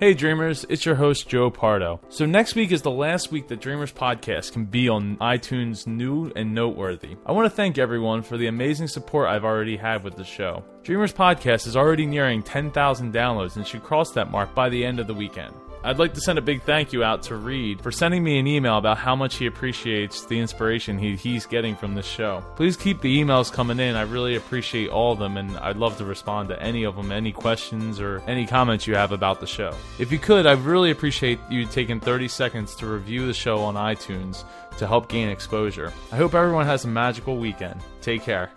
Hey Dreamers, it's your host Joe Pardo. So next week is the last week that Dreamers podcast can be on iTunes new and noteworthy. I want to thank everyone for the amazing support I've already had with the show. Dreamers podcast is already nearing 10,000 downloads and should cross that mark by the end of the weekend. I'd like to send a big thank you out to Reed for sending me an email about how much he appreciates the inspiration he, he's getting from this show. Please keep the emails coming in. I really appreciate all of them, and I'd love to respond to any of them, any questions or any comments you have about the show. If you could, I'd really appreciate you taking 30 seconds to review the show on iTunes to help gain exposure. I hope everyone has a magical weekend. Take care.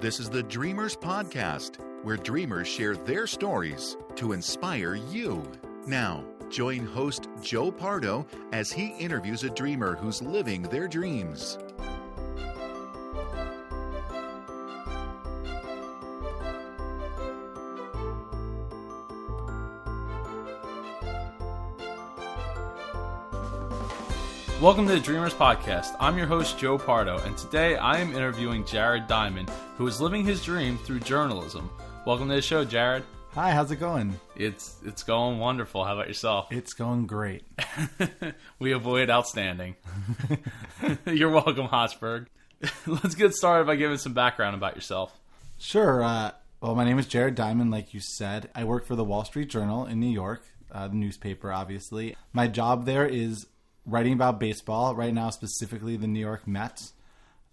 This is the Dreamers Podcast, where dreamers share their stories to inspire you. Now, join host Joe Pardo as he interviews a dreamer who's living their dreams. Welcome to the Dreamers Podcast. I'm your host, Joe Pardo, and today I am interviewing Jared Diamond, who is living his dream through journalism. Welcome to the show, Jared. Hi, how's it going? It's it's going wonderful. How about yourself? It's going great. we avoid outstanding. You're welcome, Hotchberg. Let's get started by giving some background about yourself. Sure. Uh, well, my name is Jared Diamond, like you said. I work for the Wall Street Journal in New York, uh, the newspaper, obviously. My job there is writing about baseball, right now, specifically the New York Mets.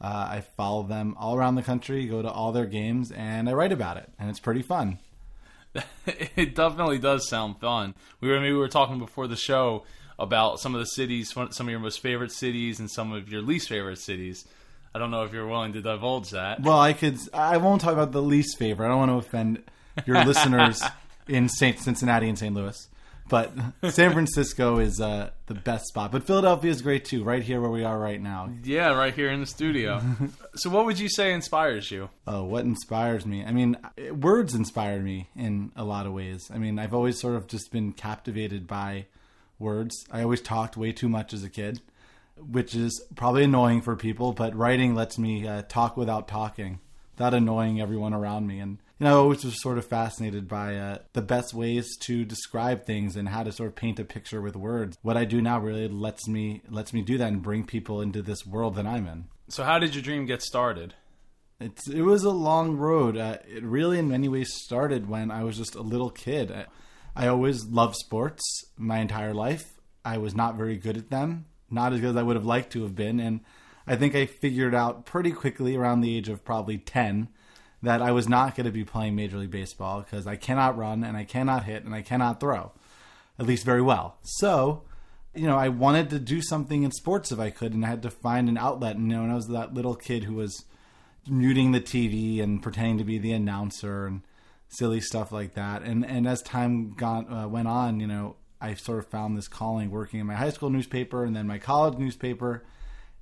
Uh, I follow them all around the country, go to all their games, and I write about it, and it's pretty fun. it definitely does sound fun. We were maybe we were talking before the show about some of the cities, some of your most favorite cities, and some of your least favorite cities. I don't know if you're willing to divulge that. Well, I could. I won't talk about the least favorite. I don't want to offend your listeners in Saint Cincinnati and St. Louis. But San Francisco is uh, the best spot. But Philadelphia is great too, right here where we are right now. Yeah, right here in the studio. so, what would you say inspires you? Oh, what inspires me? I mean, words inspire me in a lot of ways. I mean, I've always sort of just been captivated by words. I always talked way too much as a kid, which is probably annoying for people, but writing lets me uh, talk without talking, without annoying everyone around me. And you know, I always was sort of fascinated by uh, the best ways to describe things and how to sort of paint a picture with words. What I do now really lets me lets me do that and bring people into this world that I'm in. So, how did your dream get started? It's it was a long road. Uh, it really, in many ways, started when I was just a little kid. I, I always loved sports my entire life. I was not very good at them, not as good as I would have liked to have been, and I think I figured out pretty quickly around the age of probably ten that I was not going to be playing Major League Baseball because I cannot run and I cannot hit and I cannot throw, at least very well. So, you know, I wanted to do something in sports if I could, and I had to find an outlet. And, you know, and I was that little kid who was muting the TV and pretending to be the announcer and silly stuff like that. And and as time got uh, went on, you know, I sort of found this calling working in my high school newspaper and then my college newspaper.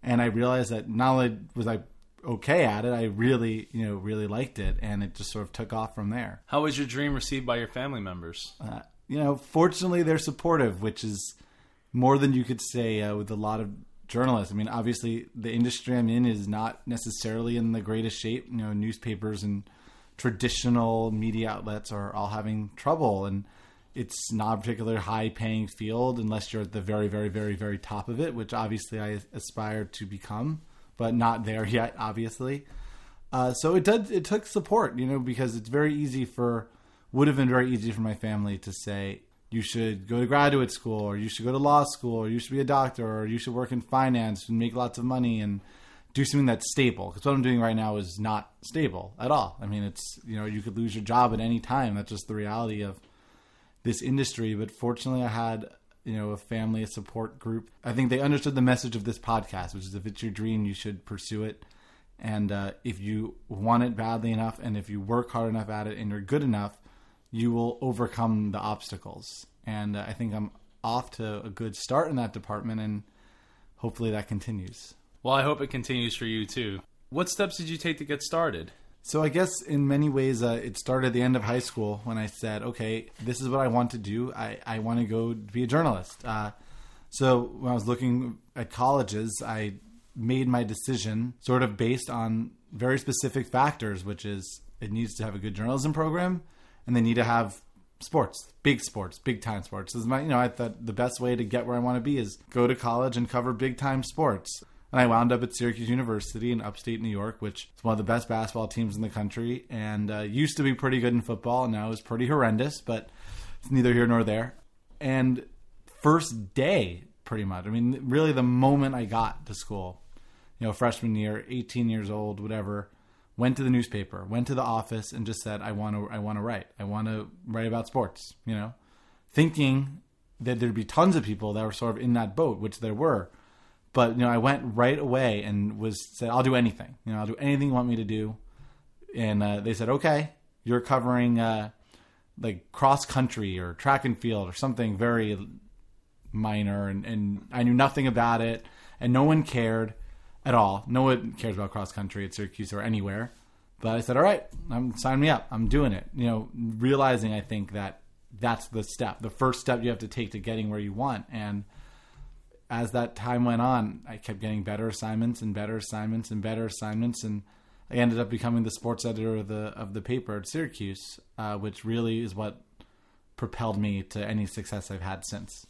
And I realized that not only was I okay at it. I really, you know, really liked it, and it just sort of took off from there. How was your dream received by your family members? Uh, you know, fortunately, they're supportive, which is more than you could say uh, with a lot of journalists. I mean, obviously, the industry I'm in is not necessarily in the greatest shape. You know, newspapers and traditional media outlets are all having trouble, and it's not a particularly high paying field unless you're at the very, very, very, very top of it, which obviously I aspire to become but not there yet, obviously. Uh, so it did. It took support, you know, because it's very easy for would have been very easy for my family to say you should go to graduate school or you should go to law school or you should be a doctor or you should work in finance and make lots of money and do something that's stable because what i'm doing right now is not stable at all i mean it's you know you could lose your job at any time that's just the reality of this industry but fortunately i had you know a family a support group. I think they understood the message of this podcast which is if it's your dream you should pursue it. And uh, if you want it badly enough and if you work hard enough at it and you're good enough you will overcome the obstacles. And uh, i think i'm off to a good start in that department and hopefully that continues. Well i hope it continues for you too. What steps did you take to get started so I guess in many ways, uh, it started at the end of high school when I said, okay, this is what I want to do. I, I want to go be a journalist. Uh, so when I was looking at colleges, I made my decision sort of based on very specific factors, which is it needs to have a good journalism program, and they need to have sports, big sports, big time sports. This is my, you know, I thought the best way to get where I want to be is go to college and cover big time sports. And I wound up at Syracuse University in upstate New York, which is one of the best basketball teams in the country, and uh, used to be pretty good in football. Now is pretty horrendous, but it's neither here nor there. And first day, pretty much. I mean, really, the moment I got to school, you know, freshman year, 18 years old, whatever went to the newspaper, went to the office, and just said, "I want to, I want to write. I want to write about sports." You know, thinking that there'd be tons of people that were sort of in that boat, which there were. But you know, I went right away and was said, "I'll do anything. You know, I'll do anything you want me to do." And uh, they said, "Okay, you're covering uh, like cross country or track and field or something very minor," and, and I knew nothing about it, and no one cared at all. No one cares about cross country at Syracuse or anywhere. But I said, all right, I'm sign me up. I'm doing it. You know, realizing I think that that's the step, the first step you have to take to getting where you want. And as that time went on, I kept getting better assignments and better assignments and better assignments, and I ended up becoming the sports editor of the of the paper at Syracuse, uh, which really is what propelled me to any success I've had since.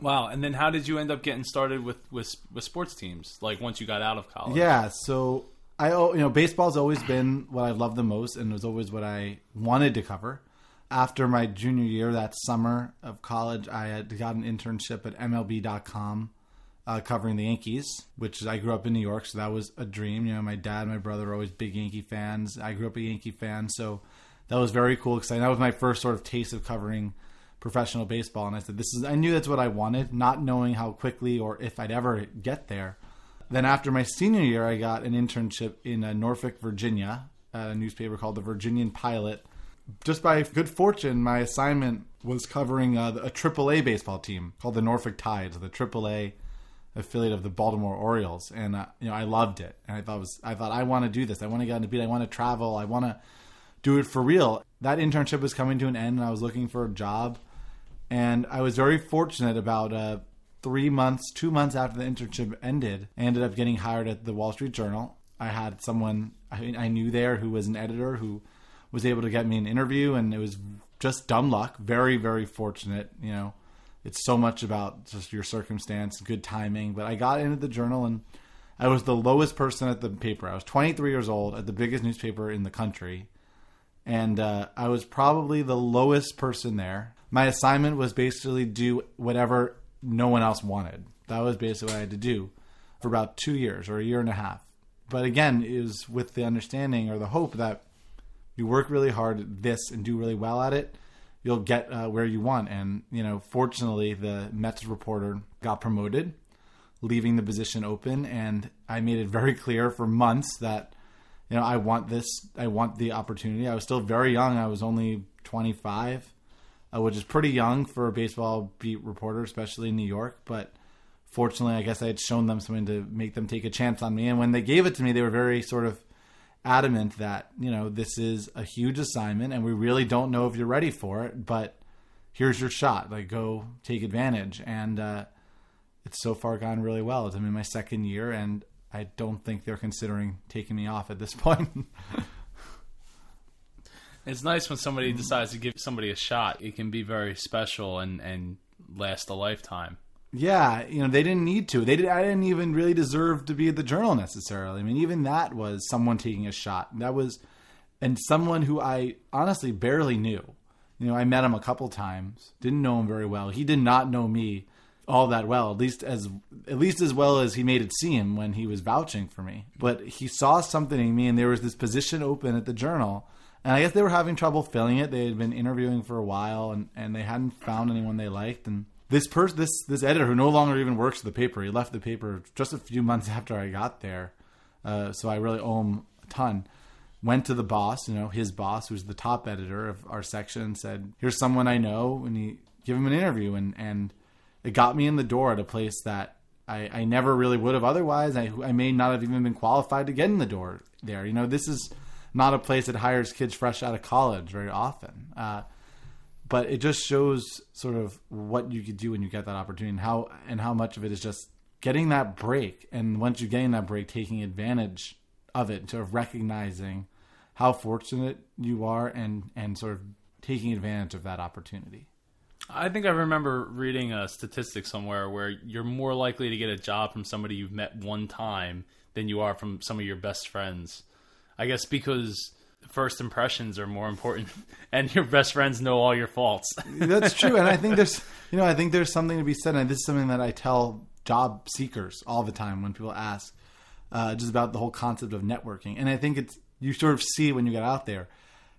Wow. And then how did you end up getting started with, with, with sports teams? Like once you got out of college? Yeah. So I, you know, baseball's always been what I loved the most and was always what I wanted to cover. After my junior year, that summer of college, I had got an internship at MLB.com uh, covering the Yankees, which I grew up in New York, so that was a dream. You know, my dad, and my brother were always big Yankee fans. I grew up a Yankee fan, so that was very cool because that was my first sort of taste of covering professional baseball and I said this is I knew that's what I wanted not knowing how quickly or if I'd ever get there then after my senior year I got an internship in uh, Norfolk Virginia at a newspaper called the Virginian Pilot just by good fortune my assignment was covering uh, a AAA baseball team called the Norfolk Tides the AAA affiliate of the Baltimore Orioles. And uh, you know I loved it. And I thought was I thought I want to do this. I want to get on the beat. I want to travel. I want to do it for real. That internship was coming to an end and I was looking for a job. And I was very fortunate about uh, three months, two months after the internship ended, I ended up getting hired at the Wall Street Journal. I had someone I, I knew there who was an editor who was able to get me an interview, and it was just dumb luck. Very, very fortunate. You know, it's so much about just your circumstance, good timing. But I got into the journal, and I was the lowest person at the paper. I was 23 years old at the biggest newspaper in the country, and uh, I was probably the lowest person there my assignment was basically do whatever no one else wanted. That was basically what I had to do for about two years or a year and a half. But again, it was with the understanding or the hope that you work really hard at this and do really well at it, you'll get uh, where you want. And you know, fortunately, the Mets reporter got promoted, leaving the position open, and I made it very clear for months that you know I want this, I want the opportunity. I was still very young. I was only 25 uh, which is pretty young for a baseball beat reporter, especially in New York. But fortunately, I guess I had shown them something to make them take a chance on me. And when they gave it to me, they were very sort of adamant that you know this is a huge assignment, and we really don't know if you're ready for it, but here's your shot. Like, go take advantage. And uh, it's so far gone really well. I'm in my second year, and I don't think they're considering taking me off at this point. It's nice when somebody decides to give somebody a shot. It can be very special and and last a lifetime. Yeah, you know they didn't need to. They did. I didn't even really deserve to be at the journal necessarily. I mean, even that was someone taking a shot. That was, and someone who I honestly barely knew. You know, I met him a couple times. Didn't know him very well. He did not know me all that well. At least as at least as well as he made it seem when he was vouching for me. But he saw something in me, and there was this position open at the journal and I guess they were having trouble filling it. They had been interviewing for a while, and, and they hadn't found anyone they liked. And this person, this this editor, who no longer even works the paper, he left the paper just a few months after I got there. Uh, so I really owe him a ton. Went to the boss, you know, his boss, who's the top editor of our section, and said, "Here's someone I know," and he give him an interview, and and it got me in the door at a place that I, I never really would have otherwise. I I may not have even been qualified to get in the door there. You know, this is not a place that hires kids fresh out of college very often. Uh, but it just shows sort of what you could do when you get that opportunity and how and how much of it is just getting that break and once you gain that break taking advantage of it sort of recognizing how fortunate you are and and sort of taking advantage of that opportunity. I think I remember reading a statistic somewhere where you're more likely to get a job from somebody you've met one time than you are from some of your best friends. I guess because first impressions are more important and your best friends know all your faults. That's true. And I think there's, you know, I think there's something to be said. And this is something that I tell job seekers all the time when people ask uh, just about the whole concept of networking. And I think it's, you sort of see when you get out there,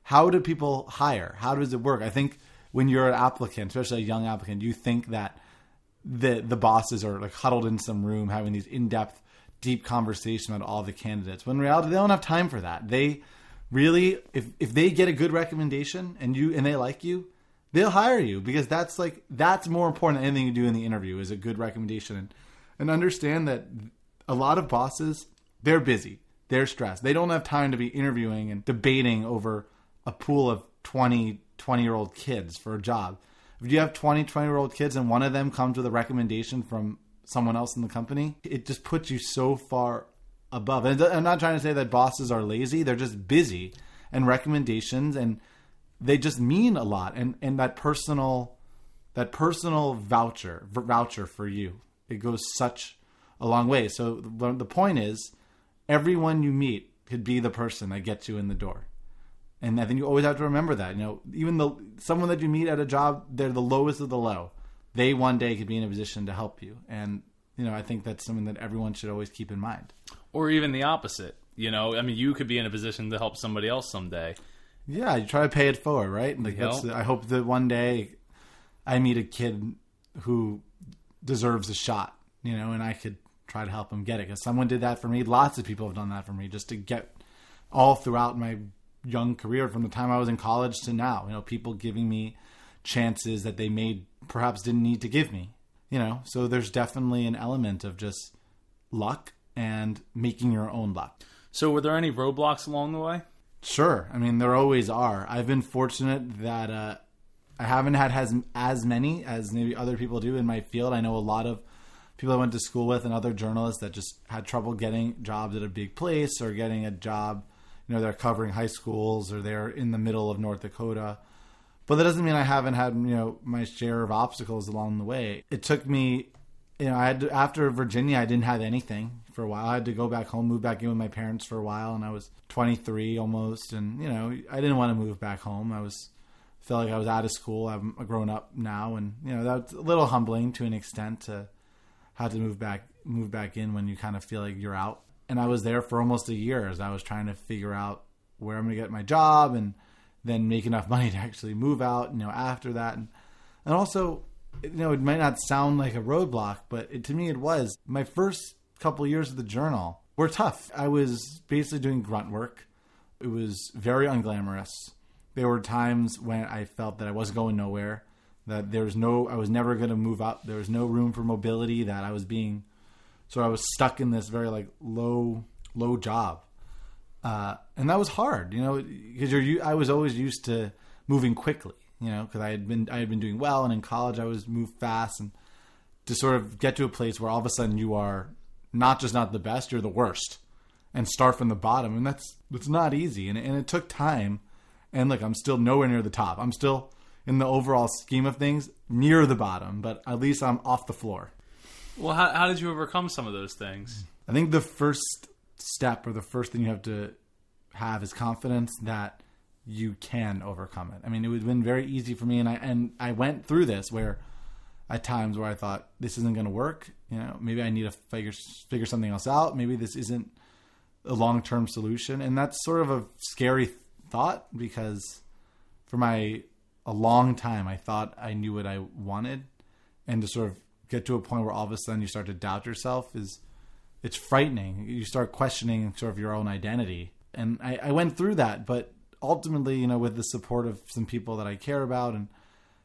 how do people hire? How does it work? I think when you're an applicant, especially a young applicant, you think that the the bosses are like huddled in some room having these in-depth deep conversation about all the candidates. When in reality they don't have time for that. They really if if they get a good recommendation and you and they like you, they'll hire you because that's like that's more important than anything you do in the interview is a good recommendation. And and understand that a lot of bosses they're busy. They're stressed. They don't have time to be interviewing and debating over a pool of 20 20 year old kids for a job. If you have 20 20 year old kids and one of them comes with a recommendation from someone else in the company it just puts you so far above. And i'm not trying to say that bosses are lazy. They're just busy and recommendations and they just mean a lot. And and that personal that personal voucher voucher for you it goes such a long way. So the, point is everyone you meet could be the person that gets you in the door. And i think you always have to remember that you know even the someone that you meet at a job they're the lowest of the low. They one day could be in a position to help you. And you know i think that's something that everyone should always keep in mind or even the opposite you know i mean you could be in a position to help somebody else someday yeah, you try to pay it forward, right? Like that's the, I hope that one day I meet a kid who deserves a shot, you know, and I could try to help him get it because someone did that for me. Lots of people have done that for me just to get all throughout my young career from the time I was in college to now. You know, people giving me chances that they made perhaps didn't need to give me. You know, so there's definitely an element of just luck and making your own luck. So, were there any roadblocks along the way? Sure. I mean, there always are. I've been fortunate that uh, I haven't had as as many as maybe other people do in my field. I know a lot of people I went to school with and other journalists that just had trouble getting jobs at a big place or getting a job. You know, they're covering high schools or they're in the middle of North Dakota. But that doesn't mean I haven't had you know my share of obstacles along the way. It took me, you know, I had to, after Virginia, I didn't have anything for a while. I had to go back home, move back in with my parents for a while, and I was 23 almost, and you know I didn't want to move back home. I was felt like I was out of school. I'm a grown up now, and you know that's a little humbling to an extent to have to move back move back in when you kind of feel like you're out. And I was there for almost a year as I was trying to figure out where I'm going to get my job and then make enough money to actually move out. You know after that, and and also you know it might not sound like a roadblock, but it, to me it was my first couple years of the journal were tough. I was basically doing grunt work. It was very unglamorous. There were times when I felt that I wasn't going nowhere, that there was no, I was never going to move up. There was no room for mobility. That I was being, so I was stuck in this very like low, low job, uh, and that was hard, you know, because you're. I was always used to moving quickly, you know, because I had been I had been doing well, and in college I was moved fast, and to sort of get to a place where all of a sudden you are not just not the best, you're the worst, and start from the bottom. And that's it's not easy, and and it took time. And look, I'm still nowhere near the top. I'm still in the overall scheme of things near the bottom, but at least I'm off the floor. Well, how, how did you overcome some of those things? I think the first step or the first thing you have to have is confidence that you can overcome it. I mean, it would have been very easy for me, and I and I went through this where at times where I thought this isn't going to work. You know, maybe I need to figure figure something else out. Maybe this isn't a long term solution, and that's sort of a scary thought because for my a long time I thought I knew what I wanted, and to sort of get to a point where all of a sudden you start to doubt yourself is it's frightening. You start questioning sort of your own identity, and I, I went through that, but ultimately, you know, with the support of some people that I care about and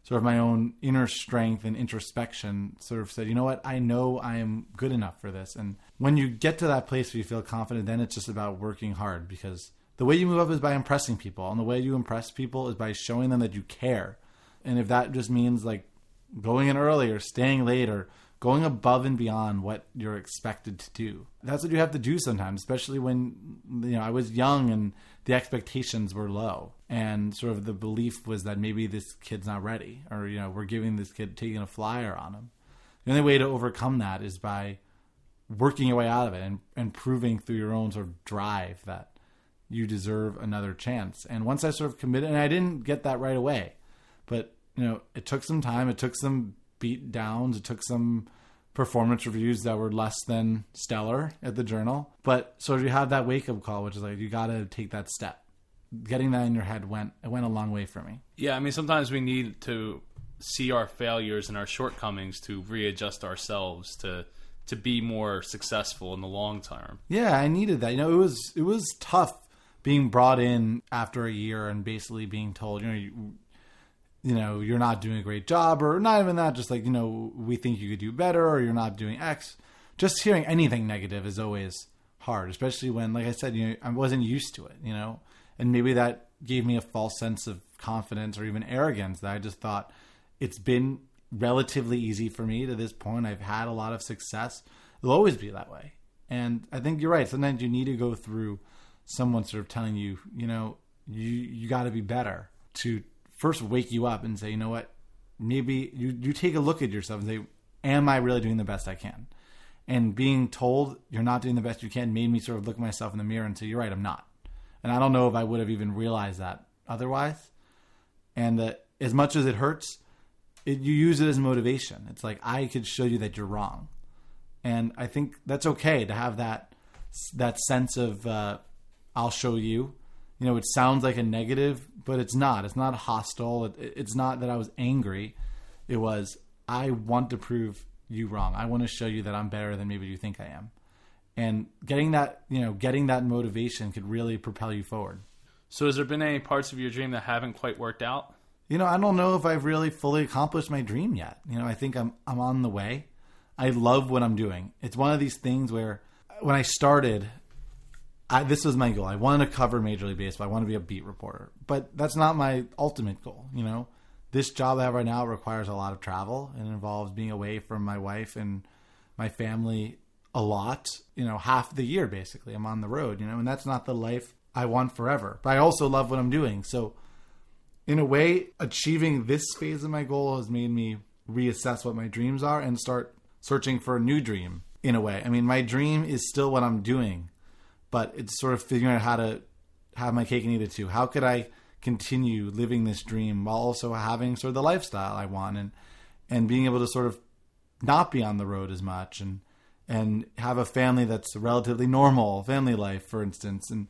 sort of my own inner strength and introspection sort of said, you know what, I know I am good enough for this. And when you get to that place where you feel confident, then it's just about working hard because the way you move up is by impressing people. And the way you impress people is by showing them that you care. And if that just means like going in early or staying late or going above and beyond what you're expected to do. That's what you have to do sometimes, especially when you know I was young and the expectations were low and sort of the belief was that maybe this kid's not ready or you know we're giving this kid taking a flyer on him. The only way to overcome that is by working your way out of it and, and proving through your own sort of drive that you deserve another chance. And once I sort of committed, and I didn't get that right away, but you know, it took some time. It took some beat downs. It took some performance reviews that were less than stellar at the journal. But so you have that wake up call, which is like you got to take that step. Getting that in your head went it went a long way for me. Yeah, I mean sometimes we need to see our failures and our shortcomings to readjust ourselves to to be more successful in the long term. Yeah, I needed that. You know, it was it was tough being brought in after a year and basically being told, you know, you, you know, you're not doing a great job, or not even that, just like, you know, we think you could do better, or you're not doing X. Just hearing anything negative is always hard, especially when, like I said, you know, I wasn't used to it, you know, and maybe that gave me a false sense of confidence or even arrogance that I just thought it's been relatively easy for me to this point. I've had a lot of success. It'll always be that way. And I think you're right. Sometimes you need to go through someone sort of telling you, you know, you you got to be better to first wake you up and say, you know what, maybe you you take a look at yourself and say, am I really doing the best I can? And being told you're not doing the best you can made me sort of look at myself in the mirror and say, you're right, I'm not. And I don't know if I would have even realized that otherwise. And that as much as it hurts, it, you use it as motivation. It's like I could show you that you're wrong, and I think that's okay to have that that sense of uh, I'll show you. You know, it sounds like a negative, but it's not. It's not hostile. It, it's not that I was angry. It was I want to prove you wrong. I want to show you that I'm better than maybe you think I am. And getting that, you know, getting that motivation could really propel you forward. So, has there been any parts of your dream that haven't quite worked out? You know, I don't know if I've really fully accomplished my dream yet. You know, I think I'm I'm on the way. I love what I'm doing. It's one of these things where when I started, I, this was my goal. I want to cover Major League Baseball. I want to be a beat reporter, but that's not my ultimate goal. You know, this job I have right now requires a lot of travel and involves being away from my wife and my family a lot. You know, half the year basically. I'm on the road. You know, and that's not the life I want forever. But I also love what I'm doing. So, in a way, achieving this phase of my goal has made me reassess what my dreams are and start searching for a new dream. In a way, I mean, my dream is still what I'm doing but it's sort of figuring out how to have my cake and eat it too. How could I continue living this dream while also having sort of the lifestyle I want and and being able to sort of not be on the road as much and and have a family that's relatively normal family life, for instance. And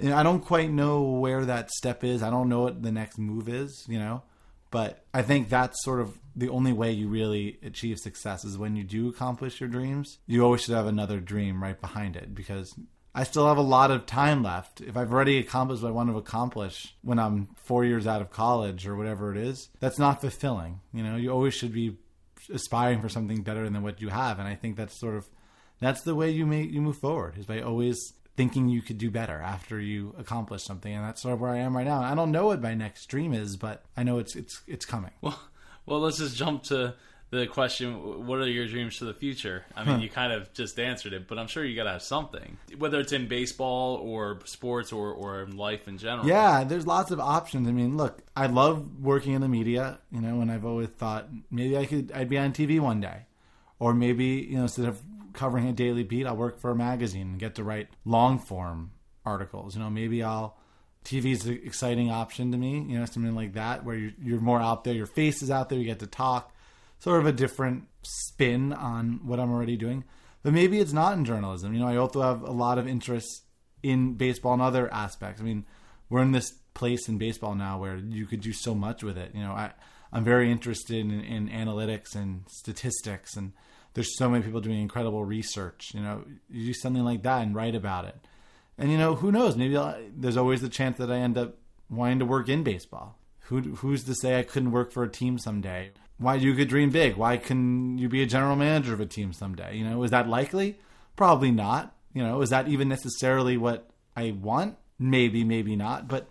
know, I don't quite know where that step is. I don't know what the next move is. You know, but I think that's sort of the only way you really achieve success is when you do accomplish your dreams. You always should have another dream right behind it because I still have a lot of time left. If I've already accomplished what I want to accomplish when I'm four years out of college or whatever it is, that's not fulfilling. You know, you always should be aspiring for something better than what you have, and I think that's sort of that's the way you make you move forward is by always thinking you could do better after you accomplish something, and that's sort of where I am right now. I don't know what my next dream is, but I know it's it's it's coming. Well, well, let's just jump to the question what are your dreams for the future? I mean huh. you kind of just answered it but i'm sure you gotta have something whether it's in baseball or sports or, or in life in general. Yeah there's lots of options. I mean look i love working in the media you know and i've always thought maybe i could i'd be on tv one day. Or maybe you know instead of covering a daily beat i'll work for a magazine and get to write long form articles. You know maybe i'll TV is an exciting option to me, you know, something like that where you're, you're more out there, your face is out there, you get to talk sort of a different spin on what I'm already doing. But maybe it's not in journalism. You know, I also have a lot of interest in baseball and other aspects. I mean, we're in this place in baseball now where you could do so much with it. You know, I I'm very interested in, in analytics and statistics, and there's so many people doing incredible research. You know, you do something like that and write about it, and you know, who knows? Maybe I'll, there's always the chance that I end up wanting to work in baseball. Who who's to say I couldn't work for a team someday? why you could dream big. Why can you be a general manager of a team someday? You know, is that likely? Probably not. You know, is that even necessarily what I want? Maybe, maybe not. But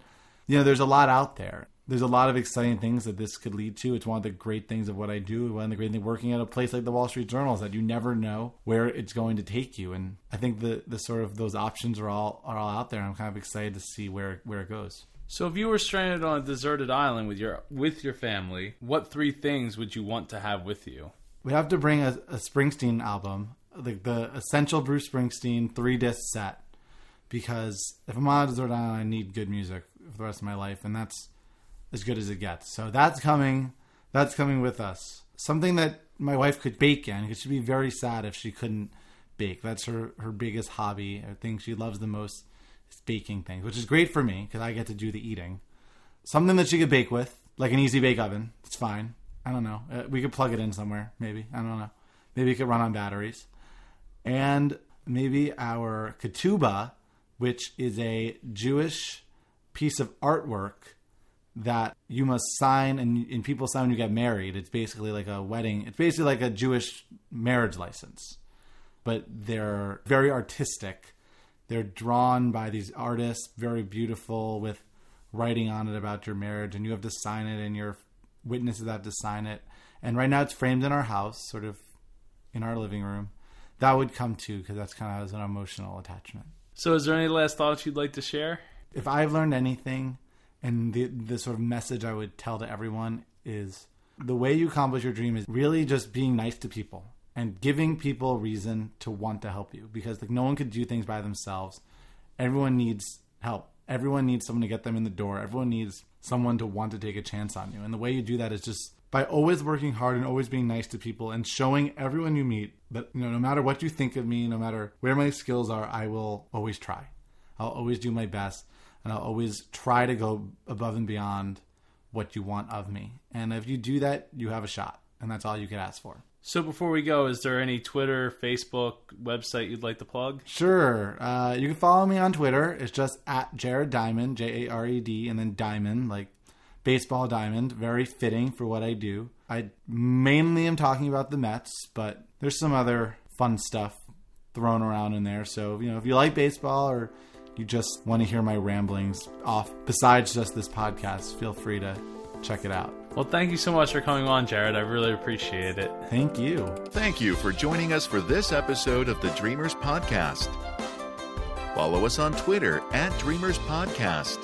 you know, there's a lot out there. there's a lot of exciting things that this could lead to. It's one of the great things of what I do. One of the great things working at a place like the Wall Street Journal is that you never know where it's going to take you. And I think the the sort of those options are all are all out there. I'm kind of excited to see where where it goes. So if you were stranded on a deserted island with your with your family, what three things would you want to have with you? We have to bring a, a Springsteen album, like the essential Bruce Springsteen three disc set, because if I'm on a deserted island, I need good music for the rest of my life, and that's as good as it gets. So that's coming. That's coming with us. Something that my wife could bake in. Because she'd be very sad if she couldn't bake. That's her her biggest hobby. I think she loves the most baking things, which is great for me because I get to do the eating. Something that she could bake with, like an easy bake oven. It's fine. I don't know. Uh, we could plug it in somewhere. Maybe I don't know. Maybe it could run on batteries. And maybe our ketubah, which is a Jewish piece of artwork that you must sign and, and people sign when you get married. It's basically like a wedding. It's basically like a Jewish marriage license, but they're very artistic. They're drawn by these artists, very beautiful, with writing on it about your marriage, and you have to sign it, and your witnesses have to sign it. And right now, it's framed in our house, sort of in our living room. That would come too, because that's kind of an emotional attachment. So, is there any last thoughts you'd like to share? If I've learned anything and the the sort of message I would tell to everyone is the way you accomplish your dream is really just being nice to people and giving people reason to want to help you because like no one could do things by themselves. Everyone needs help. Everyone needs someone to get them in the door. Everyone needs someone to want to take a chance on you. And the way you do that is just by always working hard and always being nice to people and showing everyone you meet that you know no matter what you think of me, no matter where my skills are, I will always try. I'll always do my best and I'll always try to go above and beyond what you want of me. And if you do that, you have a shot, and that's all you can ask for. So before we go, is there any Twitter, Facebook, website you'd like to plug? Sure. Uh, you can follow me on Twitter. It's just at Jared Diamond, J A R E D, and then Diamond, like baseball diamond. Very fitting for what I do. I mainly am talking about the Mets, but there's some other fun stuff thrown around in there. So, you know, if you like baseball or you just want to hear my ramblings off besides just this podcast, feel free to check it out. Well, thank you so much for coming on, Jared. I really appreciate it. Thank you. Thank you for joining us for this episode of the Dreamers Podcast. Follow us on Twitter at Dreamers Podcast.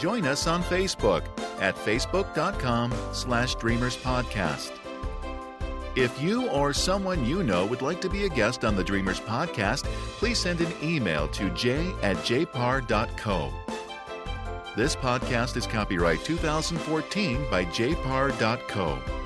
Join us on Facebook at facebook.com slash Dreamers Podcast. If you or someone you know would like to be a guest on the Dreamers Podcast, please send an email to j at jpar.co. This podcast is copyright 2014 by jpar.co.